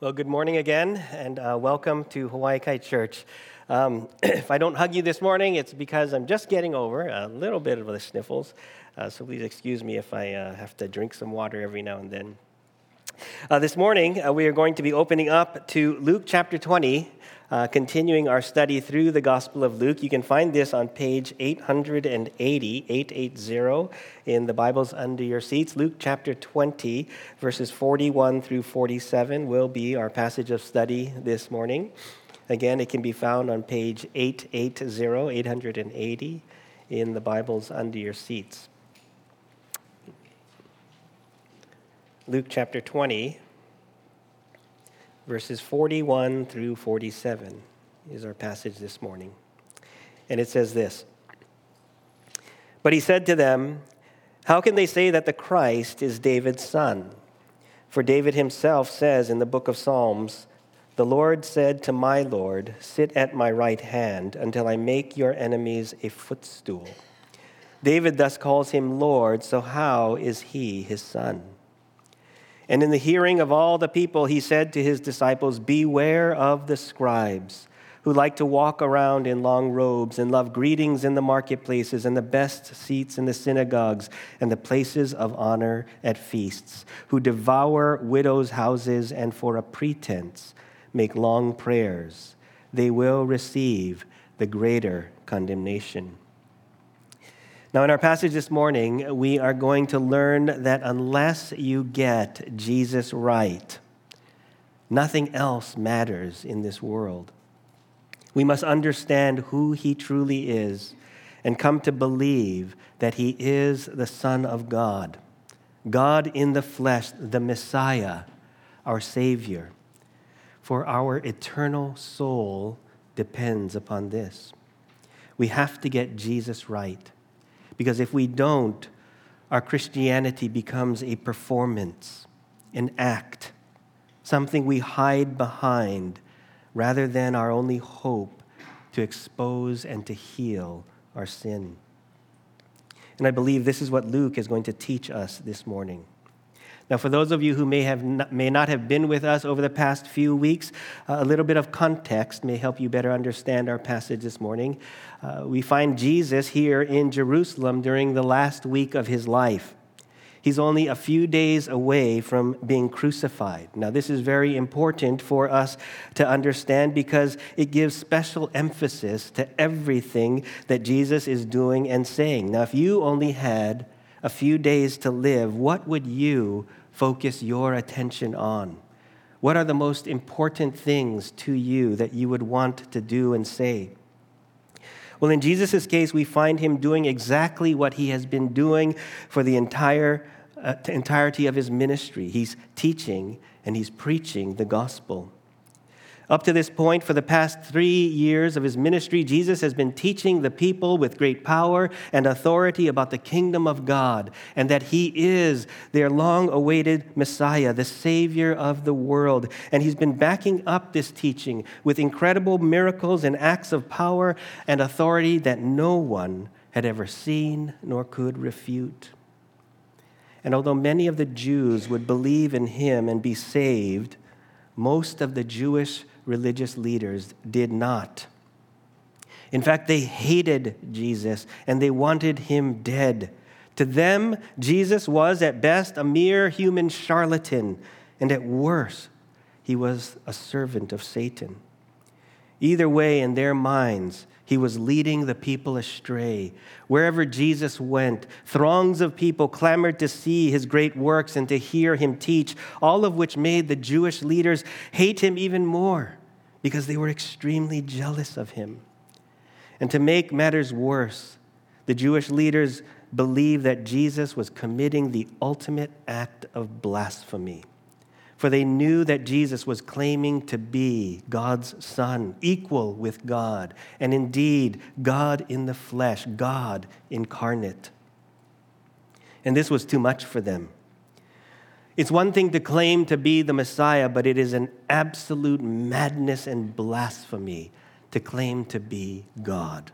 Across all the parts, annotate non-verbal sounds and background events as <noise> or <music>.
Well, good morning again, and uh, welcome to Hawaii Kai Church. Um, <clears throat> if I don't hug you this morning, it's because I'm just getting over a little bit of the sniffles. Uh, so please excuse me if I uh, have to drink some water every now and then. Uh, this morning, uh, we are going to be opening up to Luke chapter 20, uh, continuing our study through the Gospel of Luke. You can find this on page 880, 880 in the Bibles under your seats. Luke chapter 20, verses 41 through 47 will be our passage of study this morning. Again, it can be found on page 880, 880 in the Bibles under your seats. Luke chapter 20, verses 41 through 47 is our passage this morning. And it says this But he said to them, How can they say that the Christ is David's son? For David himself says in the book of Psalms, The Lord said to my Lord, Sit at my right hand until I make your enemies a footstool. David thus calls him Lord, so how is he his son? And in the hearing of all the people, he said to his disciples, Beware of the scribes who like to walk around in long robes and love greetings in the marketplaces and the best seats in the synagogues and the places of honor at feasts, who devour widows' houses and for a pretense make long prayers. They will receive the greater condemnation. Now, in our passage this morning, we are going to learn that unless you get Jesus right, nothing else matters in this world. We must understand who he truly is and come to believe that he is the Son of God, God in the flesh, the Messiah, our Savior. For our eternal soul depends upon this. We have to get Jesus right. Because if we don't, our Christianity becomes a performance, an act, something we hide behind rather than our only hope to expose and to heal our sin. And I believe this is what Luke is going to teach us this morning. Now, for those of you who may, have not, may not have been with us over the past few weeks, uh, a little bit of context may help you better understand our passage this morning. Uh, we find Jesus here in Jerusalem during the last week of his life. He's only a few days away from being crucified. Now, this is very important for us to understand because it gives special emphasis to everything that Jesus is doing and saying. Now, if you only had a few days to live, what would you focus your attention on? What are the most important things to you that you would want to do and say? Well, in Jesus' case, we find him doing exactly what he has been doing for the entire uh, entirety of his ministry. He's teaching and he's preaching the gospel. Up to this point, for the past three years of his ministry, Jesus has been teaching the people with great power and authority about the kingdom of God and that he is their long awaited Messiah, the Savior of the world. And he's been backing up this teaching with incredible miracles and acts of power and authority that no one had ever seen nor could refute. And although many of the Jews would believe in him and be saved, most of the Jewish religious leaders did not. In fact, they hated Jesus and they wanted him dead. To them, Jesus was at best a mere human charlatan, and at worst, he was a servant of Satan. Either way, in their minds, he was leading the people astray. Wherever Jesus went, throngs of people clamored to see his great works and to hear him teach, all of which made the Jewish leaders hate him even more because they were extremely jealous of him. And to make matters worse, the Jewish leaders believed that Jesus was committing the ultimate act of blasphemy. For they knew that Jesus was claiming to be God's Son, equal with God, and indeed, God in the flesh, God incarnate. And this was too much for them. It's one thing to claim to be the Messiah, but it is an absolute madness and blasphemy to claim to be God.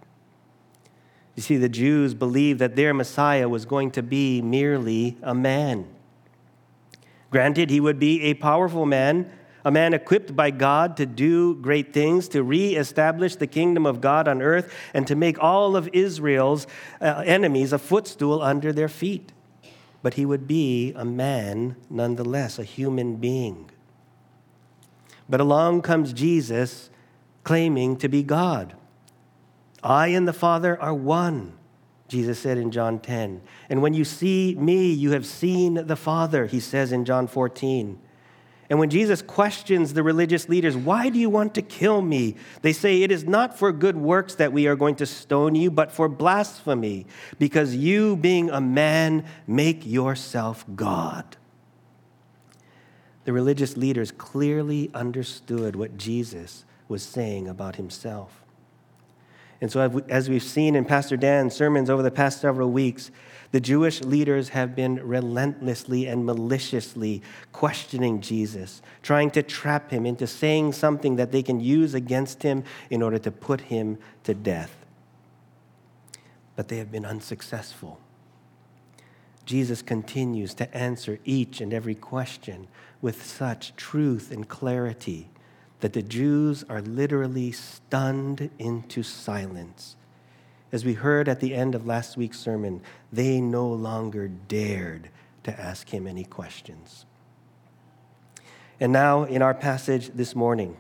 You see, the Jews believed that their Messiah was going to be merely a man. Granted, he would be a powerful man, a man equipped by God to do great things, to reestablish the kingdom of God on earth, and to make all of Israel's uh, enemies a footstool under their feet. But he would be a man nonetheless, a human being. But along comes Jesus claiming to be God. I and the Father are one, Jesus said in John 10. And when you see me, you have seen the Father, he says in John 14. And when Jesus questions the religious leaders, Why do you want to kill me? They say, It is not for good works that we are going to stone you, but for blasphemy, because you, being a man, make yourself God. The religious leaders clearly understood what Jesus was saying about himself. And so, as we've seen in Pastor Dan's sermons over the past several weeks, the Jewish leaders have been relentlessly and maliciously questioning Jesus, trying to trap him into saying something that they can use against him in order to put him to death. But they have been unsuccessful. Jesus continues to answer each and every question with such truth and clarity that the Jews are literally stunned into silence as we heard at the end of last week's sermon, they no longer dared to ask him any questions. And now, in our passage this morning,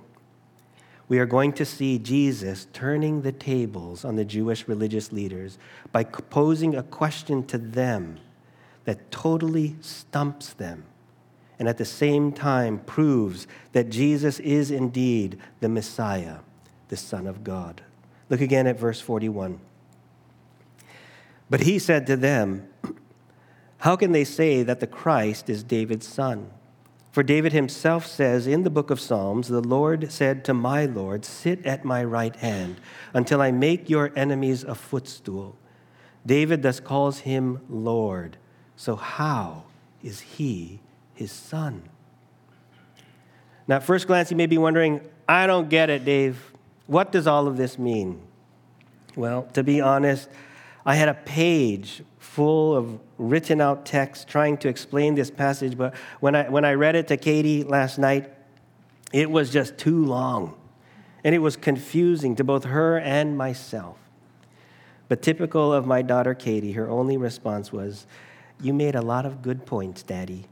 we are going to see Jesus turning the tables on the Jewish religious leaders by posing a question to them that totally stumps them and at the same time proves that Jesus is indeed the Messiah, the Son of God. Look again at verse 41. But he said to them, How can they say that the Christ is David's son? For David himself says in the book of Psalms, The Lord said to my Lord, Sit at my right hand until I make your enemies a footstool. David thus calls him Lord. So how is he his son? Now, at first glance, you may be wondering, I don't get it, Dave. What does all of this mean? Well, to be honest, I had a page full of written out text trying to explain this passage, but when I, when I read it to Katie last night, it was just too long. And it was confusing to both her and myself. But typical of my daughter Katie, her only response was, You made a lot of good points, Daddy.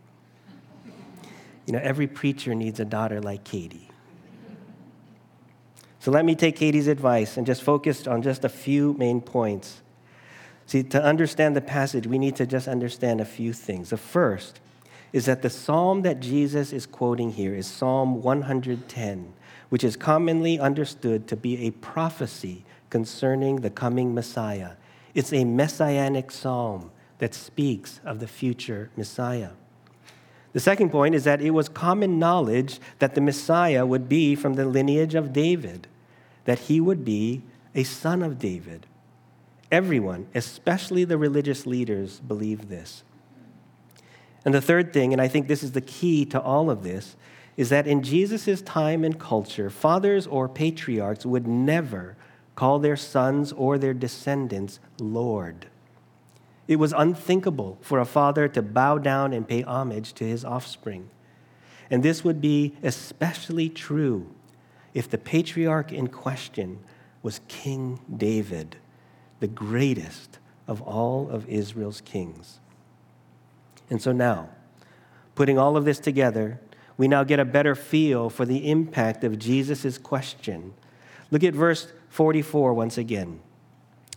You know, every preacher needs a daughter like Katie. So let me take Katie's advice and just focus on just a few main points See, to understand the passage, we need to just understand a few things. The first is that the psalm that Jesus is quoting here is Psalm 110, which is commonly understood to be a prophecy concerning the coming Messiah. It's a messianic psalm that speaks of the future Messiah. The second point is that it was common knowledge that the Messiah would be from the lineage of David, that he would be a son of David. Everyone, especially the religious leaders, believed this. And the third thing, and I think this is the key to all of this, is that in Jesus' time and culture, fathers or patriarchs would never call their sons or their descendants Lord. It was unthinkable for a father to bow down and pay homage to his offspring. And this would be especially true if the patriarch in question was King David the greatest of all of Israel's kings. And so now, putting all of this together, we now get a better feel for the impact of Jesus' question. Look at verse 44 once again,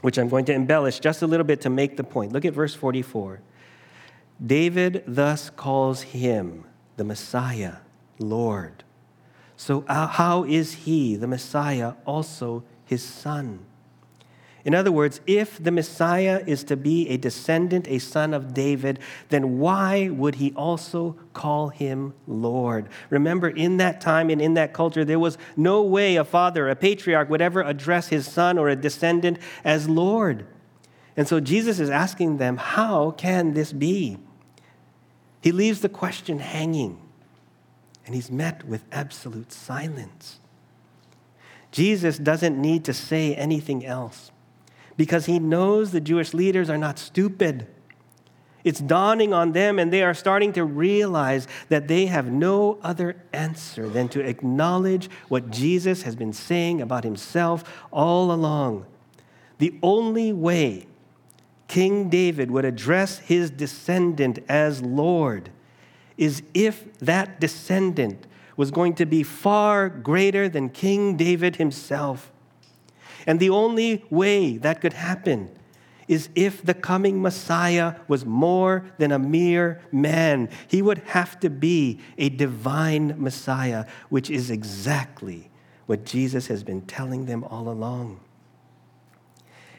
which I'm going to embellish just a little bit to make the point. Look at verse 44. David thus calls him the Messiah, Lord. So, uh, how is he, the Messiah, also his son? In other words, if the Messiah is to be a descendant, a son of David, then why would he also call him Lord? Remember, in that time and in that culture, there was no way a father, a patriarch, would ever address his son or a descendant as Lord. And so Jesus is asking them, how can this be? He leaves the question hanging, and he's met with absolute silence. Jesus doesn't need to say anything else because he knows the Jewish leaders are not stupid. It's dawning on them, and they are starting to realize that they have no other answer than to acknowledge what Jesus has been saying about himself all along. The only way King David would address his descendant as Lord is if that descendant was going to be far greater than King David himself. And the only way that could happen is if the coming Messiah was more than a mere man. He would have to be a divine Messiah, which is exactly what Jesus has been telling them all along.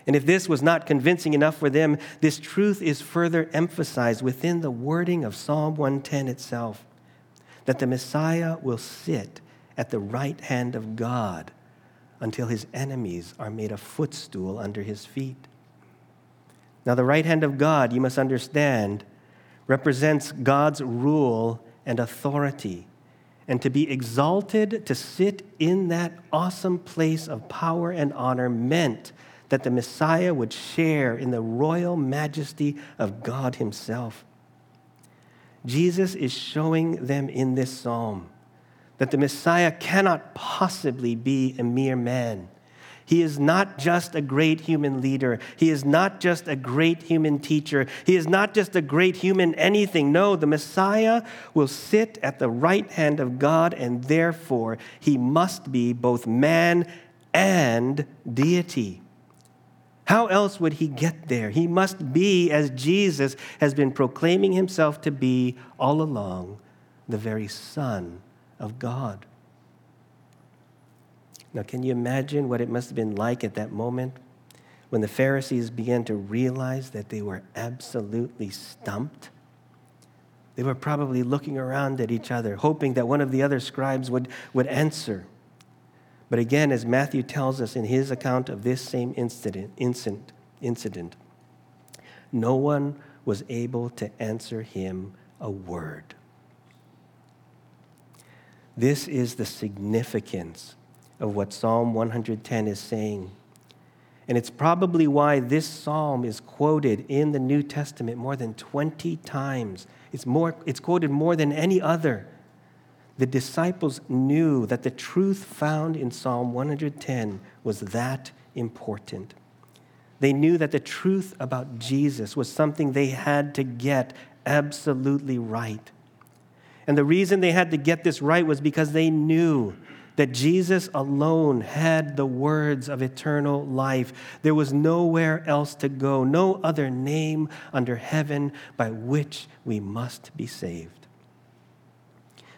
And if this was not convincing enough for them, this truth is further emphasized within the wording of Psalm 110 itself that the Messiah will sit at the right hand of God until his enemies are made a footstool under his feet. Now, the right hand of God, you must understand, represents God's rule and authority. And to be exalted, to sit in that awesome place of power and honor, meant that the Messiah would share in the royal majesty of God Himself. Jesus is showing them in this psalm that the Messiah cannot possibly be a mere man. He is not just a great human leader. He is not just a great human teacher. He is not just a great human anything. No, the Messiah will sit at the right hand of God, and therefore he must be both man and deity. How else would he get there? He must be, as Jesus has been proclaiming himself to be all along, the very Son of God. Now, can you imagine what it must have been like at that moment when the Pharisees began to realize that they were absolutely stumped? They were probably looking around at each other, hoping that one of the other scribes would, would answer. But again, as Matthew tells us in his account of this same incident, incident, incident no one was able to answer him a word. This is the significance of what Psalm 110 is saying. And it's probably why this psalm is quoted in the New Testament more than 20 times. It's, more, it's quoted more than any other. The disciples knew that the truth found in Psalm 110 was that important. They knew that the truth about Jesus was something they had to get absolutely right. And the reason they had to get this right was because they knew that Jesus alone had the words of eternal life. There was nowhere else to go, no other name under heaven by which we must be saved.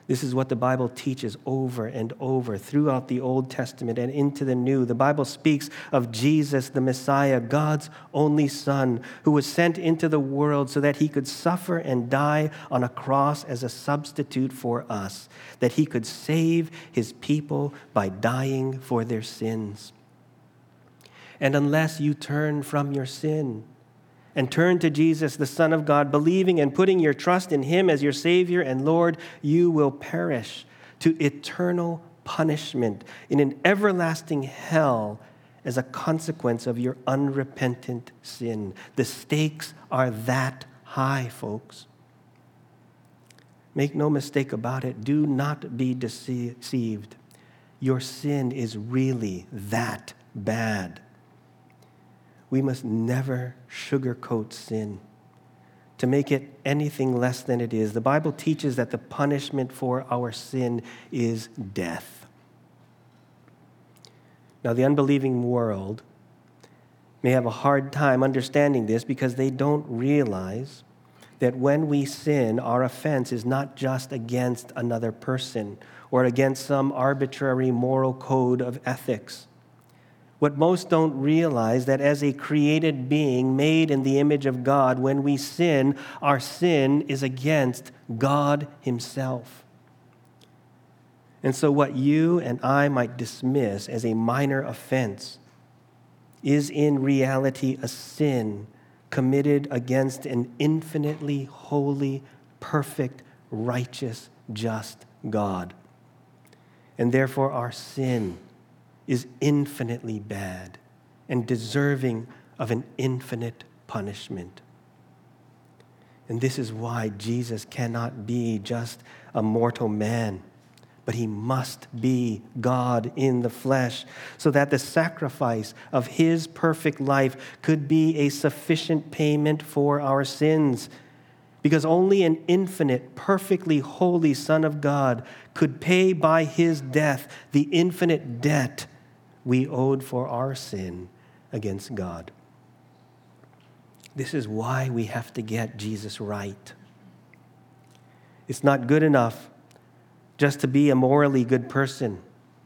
This is what the Bible teaches over and over throughout the Old Testament and into the New. The Bible speaks of Jesus, the Messiah, God's only Son, who was sent into the world so that he could suffer and die on a cross as a substitute for us, that he could save his people by dying for their sins. And unless you turn from your sin, and turn to Jesus, the Son of God, believing and putting your trust in Him as your Savior and Lord, you will perish to eternal punishment in an everlasting hell as a consequence of your unrepentant sin. The stakes are that high, folks. Make no mistake about it. Do not be deceived. Your sin is really that bad we must never sugarcoat sin to make it anything less than it is. The Bible teaches that the punishment for our sin is death. Now, the unbelieving world may have a hard time understanding this because they don't realize that when we sin, our offense is not just against another person or against some arbitrary moral code of ethics. What most don't realize that as a created being made in the image of God, when we sin, our sin is against God Himself. And so, what you and I might dismiss as a minor offense is in reality a sin committed against an infinitely holy, perfect, righteous, just God. And therefore, our sin is infinitely bad and deserving of an infinite punishment. And this is why Jesus cannot be just a mortal man, but he must be God in the flesh, so that the sacrifice of his perfect life could be a sufficient payment for our sins. Because only an infinite, perfectly holy Son of God could pay by his death the infinite debt we owed for our sin against God. This is why we have to get Jesus right. It's not good enough just to be a morally good person,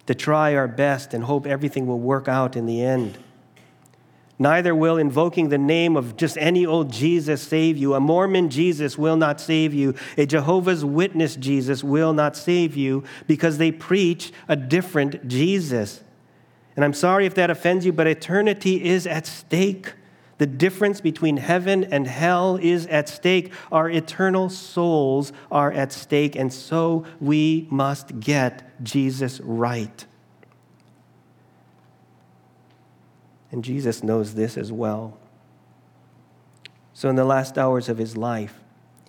to try our best and hope everything will work out in the end. Neither will invoking the name of just any old Jesus save you. A Mormon Jesus will not save you. A Jehovah's Witness Jesus will not save you because they preach a different Jesus. And I'm sorry if that offends you, but eternity is at stake. The difference between heaven and hell is at stake. Our eternal souls are at stake, and so we must get Jesus right. And Jesus knows this as well. So, in the last hours of his life,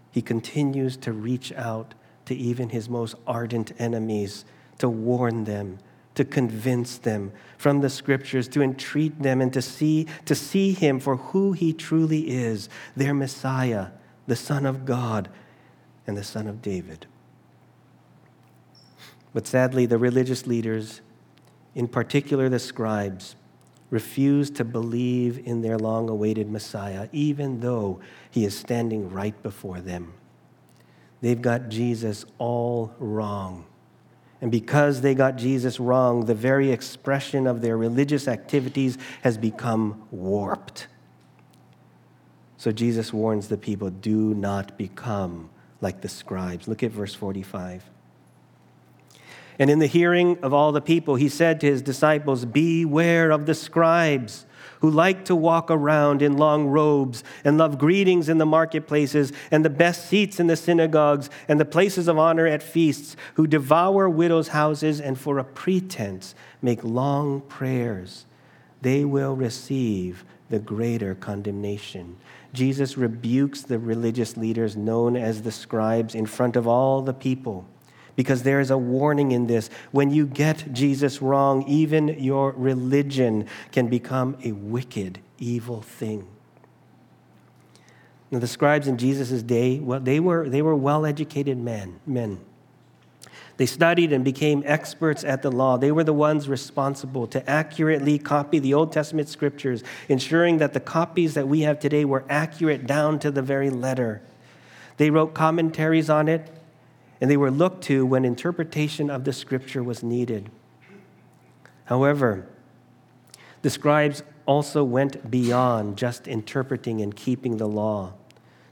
he continues to reach out to even his most ardent enemies to warn them to convince them from the scriptures, to entreat them and to see, to see him for who he truly is, their Messiah, the Son of God and the Son of David. But sadly, the religious leaders, in particular the scribes, refuse to believe in their long awaited Messiah, even though he is standing right before them. They've got Jesus all wrong. And because they got Jesus wrong, the very expression of their religious activities has become warped. So Jesus warns the people do not become like the scribes. Look at verse 45. And in the hearing of all the people, he said to his disciples, Beware of the scribes who like to walk around in long robes and love greetings in the marketplaces and the best seats in the synagogues and the places of honor at feasts, who devour widows' houses and for a pretense make long prayers. They will receive the greater condemnation. Jesus rebukes the religious leaders known as the scribes in front of all the people because there is a warning in this. When you get Jesus wrong, even your religion can become a wicked, evil thing. Now, the scribes in Jesus' day, well, they were, they were well educated men, men. They studied and became experts at the law. They were the ones responsible to accurately copy the Old Testament scriptures, ensuring that the copies that we have today were accurate down to the very letter. They wrote commentaries on it, and they were looked to when interpretation of the scripture was needed. However, the scribes also went beyond just interpreting and keeping the law.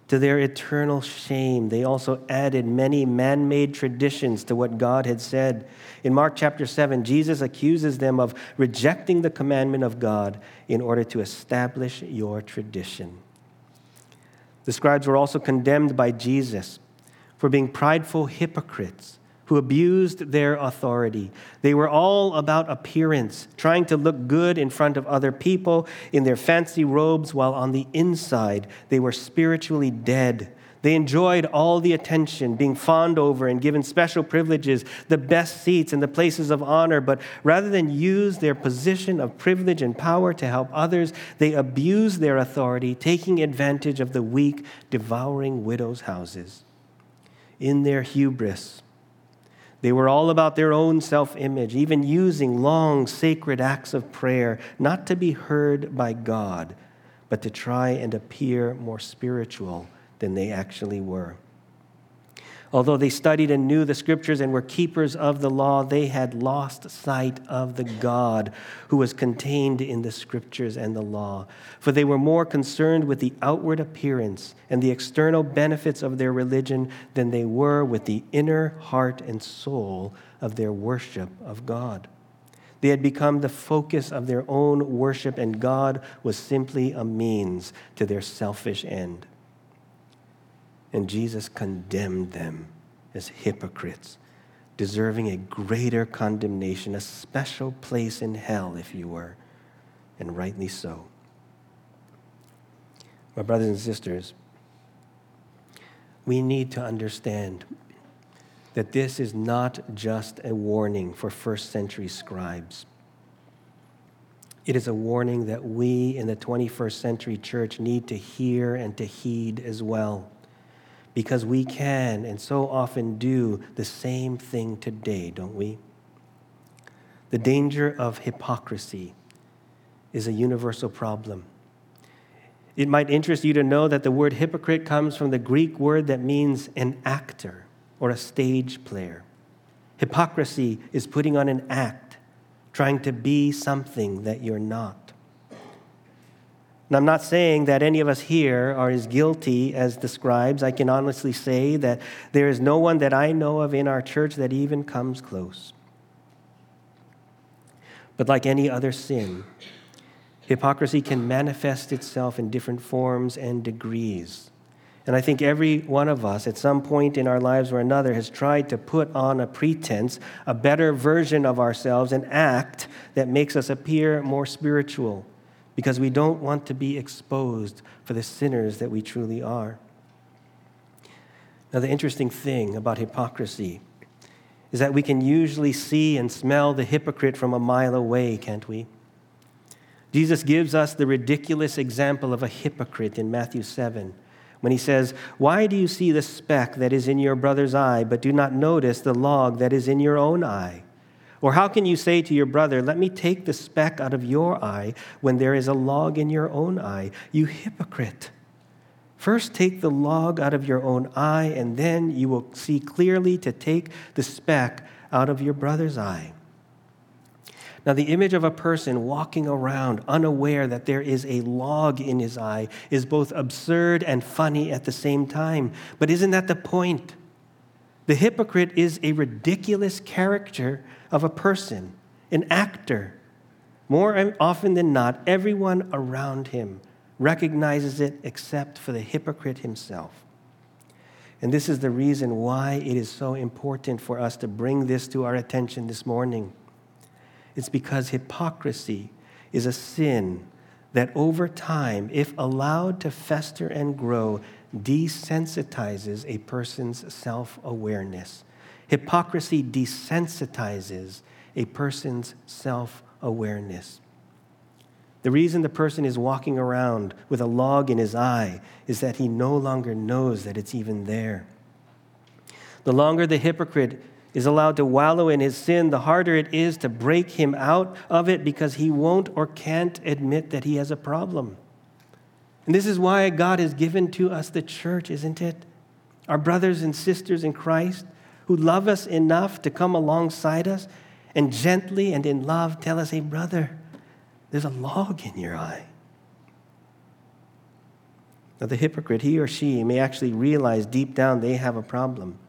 To their eternal shame, they also added many man made traditions to what God had said. In Mark chapter 7, Jesus accuses them of rejecting the commandment of God in order to establish your tradition. The scribes were also condemned by Jesus for being prideful hypocrites who abused their authority. They were all about appearance, trying to look good in front of other people in their fancy robes, while on the inside they were spiritually dead. They enjoyed all the attention, being fawned over and given special privileges, the best seats and the places of honor. But rather than use their position of privilege and power to help others, they abused their authority, taking advantage of the weak, devouring widows' houses in their hubris. They were all about their own self image, even using long, sacred acts of prayer, not to be heard by God, but to try and appear more spiritual than they actually were. Although they studied and knew the scriptures and were keepers of the law, they had lost sight of the God who was contained in the scriptures and the law. For they were more concerned with the outward appearance and the external benefits of their religion than they were with the inner heart and soul of their worship of God. They had become the focus of their own worship, and God was simply a means to their selfish end. And Jesus condemned them as hypocrites, deserving a greater condemnation, a special place in hell, if you were, and rightly so. My brothers and sisters, we need to understand that this is not just a warning for first century scribes. It is a warning that we in the 21st century church need to hear and to heed as well. Because we can and so often do the same thing today, don't we? The danger of hypocrisy is a universal problem. It might interest you to know that the word hypocrite comes from the Greek word that means an actor or a stage player. Hypocrisy is putting on an act trying to be something that you're not. And I'm not saying that any of us here are as guilty as the scribes. I can honestly say that there is no one that I know of in our church that even comes close. But like any other sin, hypocrisy can manifest itself in different forms and degrees. And I think every one of us at some point in our lives or another has tried to put on a pretense, a better version of ourselves, an act that makes us appear more spiritual because we don't want to be exposed for the sinners that we truly are. Now, the interesting thing about hypocrisy is that we can usually see and smell the hypocrite from a mile away, can't we? Jesus gives us the ridiculous example of a hypocrite in Matthew 7 when he says, Why do you see the speck that is in your brother's eye, but do not notice the log that is in your own eye? Or how can you say to your brother, Let me take the speck out of your eye when there is a log in your own eye? You hypocrite. First, take the log out of your own eye, and then you will see clearly to take the speck out of your brother's eye. Now, the image of a person walking around unaware that there is a log in his eye is both absurd and funny at the same time. But isn't that the point? The hypocrite is a ridiculous character of a person, an actor. More often than not, everyone around him recognizes it except for the hypocrite himself. And this is the reason why it is so important for us to bring this to our attention this morning. It's because hypocrisy is a sin that over time, if allowed to fester and grow, desensitizes a person's self awareness. Hypocrisy desensitizes a person's self awareness. The reason the person is walking around with a log in his eye is that he no longer knows that it's even there. The longer the hypocrite is allowed to wallow in his sin, the harder it is to break him out of it because he won't or can't admit that he has a problem. And this is why God has given to us the church, isn't it? Our brothers and sisters in Christ who love us enough to come alongside us and gently and in love tell us, hey, brother, there's a log in your eye. Now, the hypocrite, he or she, may actually realize deep down they have a problem.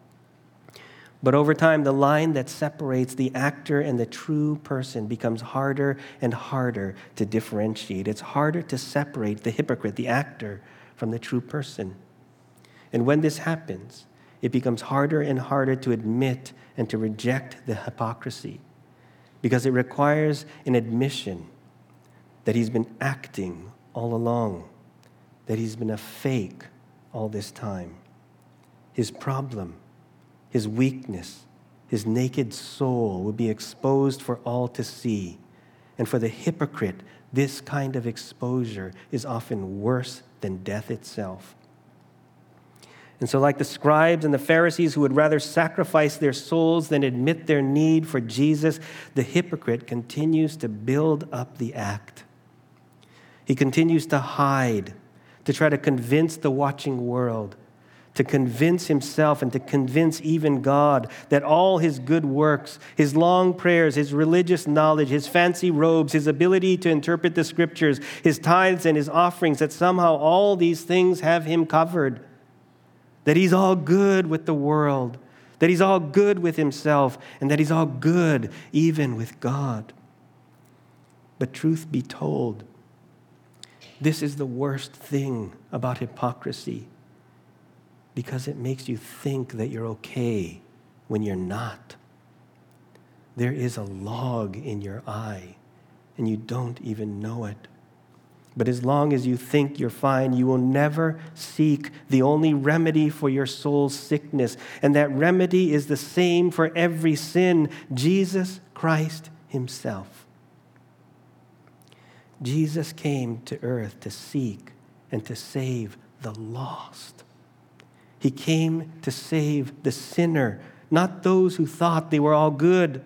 But over time, the line that separates the actor and the true person becomes harder and harder to differentiate. It's harder to separate the hypocrite, the actor, from the true person. And when this happens, it becomes harder and harder to admit and to reject the hypocrisy because it requires an admission that he's been acting all along, that he's been a fake all this time. His problem his weakness, his naked soul will be exposed for all to see. And for the hypocrite, this kind of exposure is often worse than death itself. And so, like the scribes and the Pharisees who would rather sacrifice their souls than admit their need for Jesus, the hypocrite continues to build up the act. He continues to hide, to try to convince the watching world to convince himself and to convince even God that all his good works, his long prayers, his religious knowledge, his fancy robes, his ability to interpret the scriptures, his tithes and his offerings, that somehow all these things have him covered. That he's all good with the world, that he's all good with himself, and that he's all good even with God. But truth be told, this is the worst thing about hypocrisy because it makes you think that you're okay when you're not. There is a log in your eye, and you don't even know it. But as long as you think you're fine, you will never seek the only remedy for your soul's sickness. And that remedy is the same for every sin Jesus Christ Himself. Jesus came to earth to seek and to save the lost. He came to save the sinner, not those who thought they were all good.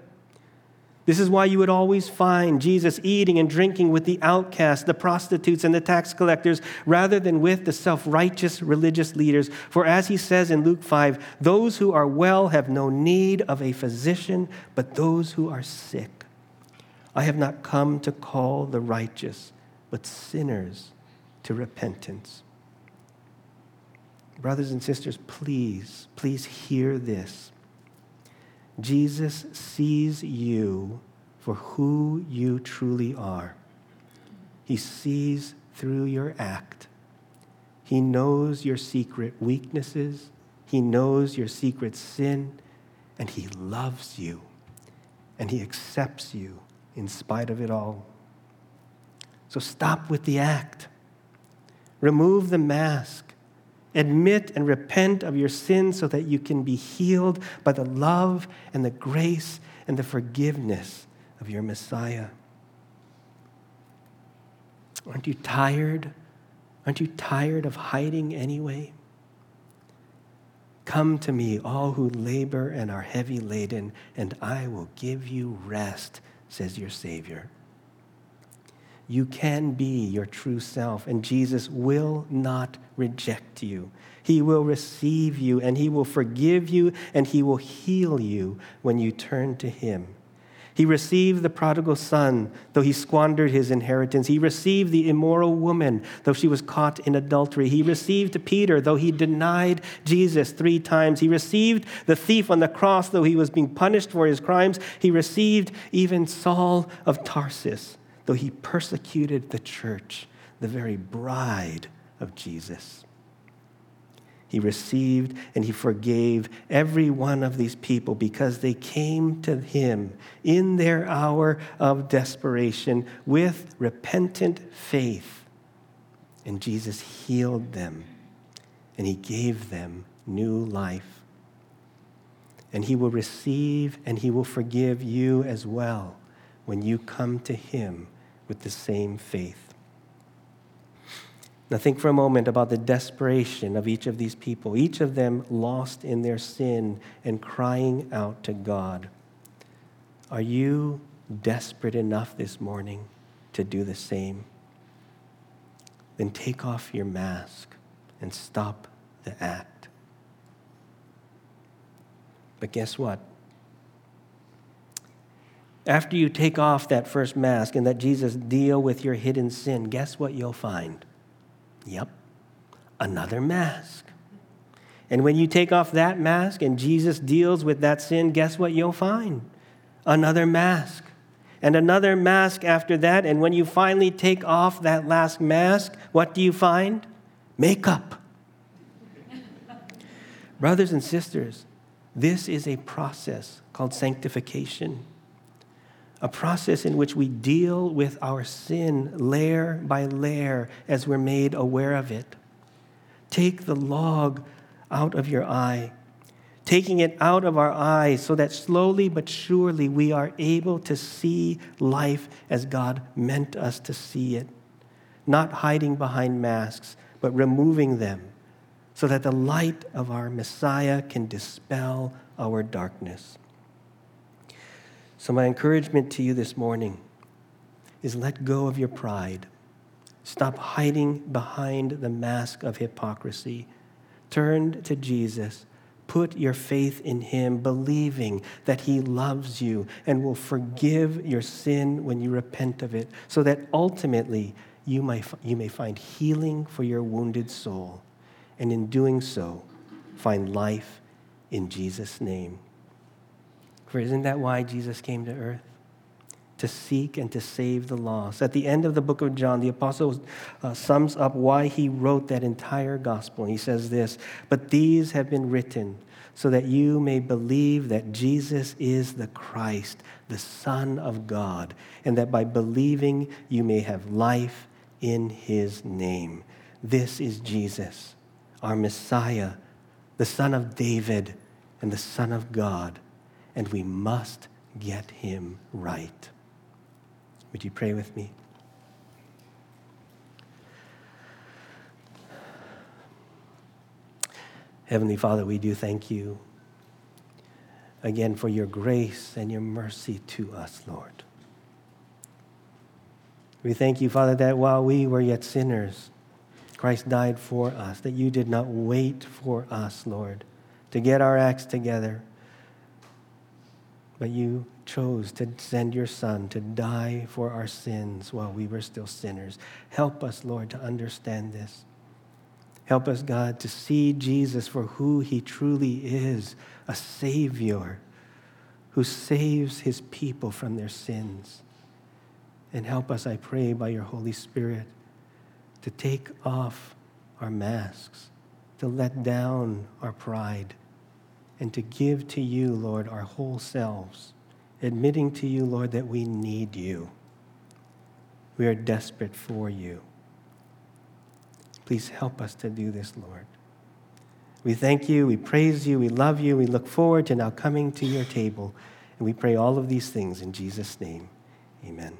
This is why you would always find Jesus eating and drinking with the outcasts, the prostitutes, and the tax collectors, rather than with the self righteous religious leaders. For as he says in Luke 5, those who are well have no need of a physician, but those who are sick. I have not come to call the righteous, but sinners to repentance. Brothers and sisters, please, please hear this. Jesus sees you for who you truly are. He sees through your act. He knows your secret weaknesses. He knows your secret sin. And He loves you. And He accepts you in spite of it all. So stop with the act. Remove the mask. Admit and repent of your sins so that you can be healed by the love and the grace and the forgiveness of your Messiah. Aren't you tired? Aren't you tired of hiding anyway? Come to me, all who labor and are heavy laden, and I will give you rest, says your Savior. You can be your true self, and Jesus will not reject you. He will receive you, and He will forgive you, and He will heal you when you turn to Him. He received the prodigal son, though he squandered his inheritance. He received the immoral woman, though she was caught in adultery. He received Peter, though he denied Jesus three times. He received the thief on the cross, though he was being punished for his crimes. He received even Saul of Tarsus, though he persecuted the church, the very bride of Jesus. He received and he forgave every one of these people because they came to him in their hour of desperation with repentant faith. And Jesus healed them and he gave them new life. And he will receive and he will forgive you as well when you come to him with the same faith. Now, think for a moment about the desperation of each of these people, each of them lost in their sin and crying out to God. Are you desperate enough this morning to do the same? Then take off your mask and stop the act. But guess what? After you take off that first mask and let Jesus deal with your hidden sin, guess what you'll find? Yep, another mask. And when you take off that mask and Jesus deals with that sin, guess what you'll find? Another mask. And another mask after that. And when you finally take off that last mask, what do you find? Makeup. Brothers and sisters, this is a process called sanctification a process in which we deal with our sin layer by layer as we're made aware of it. Take the log out of your eye, taking it out of our eyes so that slowly but surely we are able to see life as God meant us to see it, not hiding behind masks, but removing them so that the light of our Messiah can dispel our darkness. So, my encouragement to you this morning is let go of your pride. Stop hiding behind the mask of hypocrisy. Turn to Jesus. Put your faith in Him, believing that He loves you and will forgive your sin when you repent of it, so that ultimately you may, you may find healing for your wounded soul. And in doing so, find life in Jesus' name. For isn't that why Jesus came to earth? To seek and to save the lost. At the end of the book of John, the apostle uh, sums up why he wrote that entire gospel. He says this But these have been written so that you may believe that Jesus is the Christ, the Son of God, and that by believing you may have life in his name. This is Jesus, our Messiah, the Son of David and the Son of God, and we must get him right. Would you pray with me? Heavenly Father, we do thank you again for your grace and your mercy to us, Lord. We thank you, Father, that while we were yet sinners, Christ died for us, that you did not wait for us, Lord, to get our acts together, but you chose to send your Son to die for our sins while we were still sinners. Help us, Lord, to understand this. Help us, God, to see Jesus for who he truly is a Savior who saves his people from their sins. And help us, I pray, by your Holy Spirit, to take off our masks, to let down our pride, and to give to you, Lord, our whole selves, admitting to you, Lord, that we need you. We are desperate for you. Please help us to do this, Lord. We thank you, we praise you, we love you, we look forward to now coming to your table. And we pray all of these things in Jesus' name. Amen.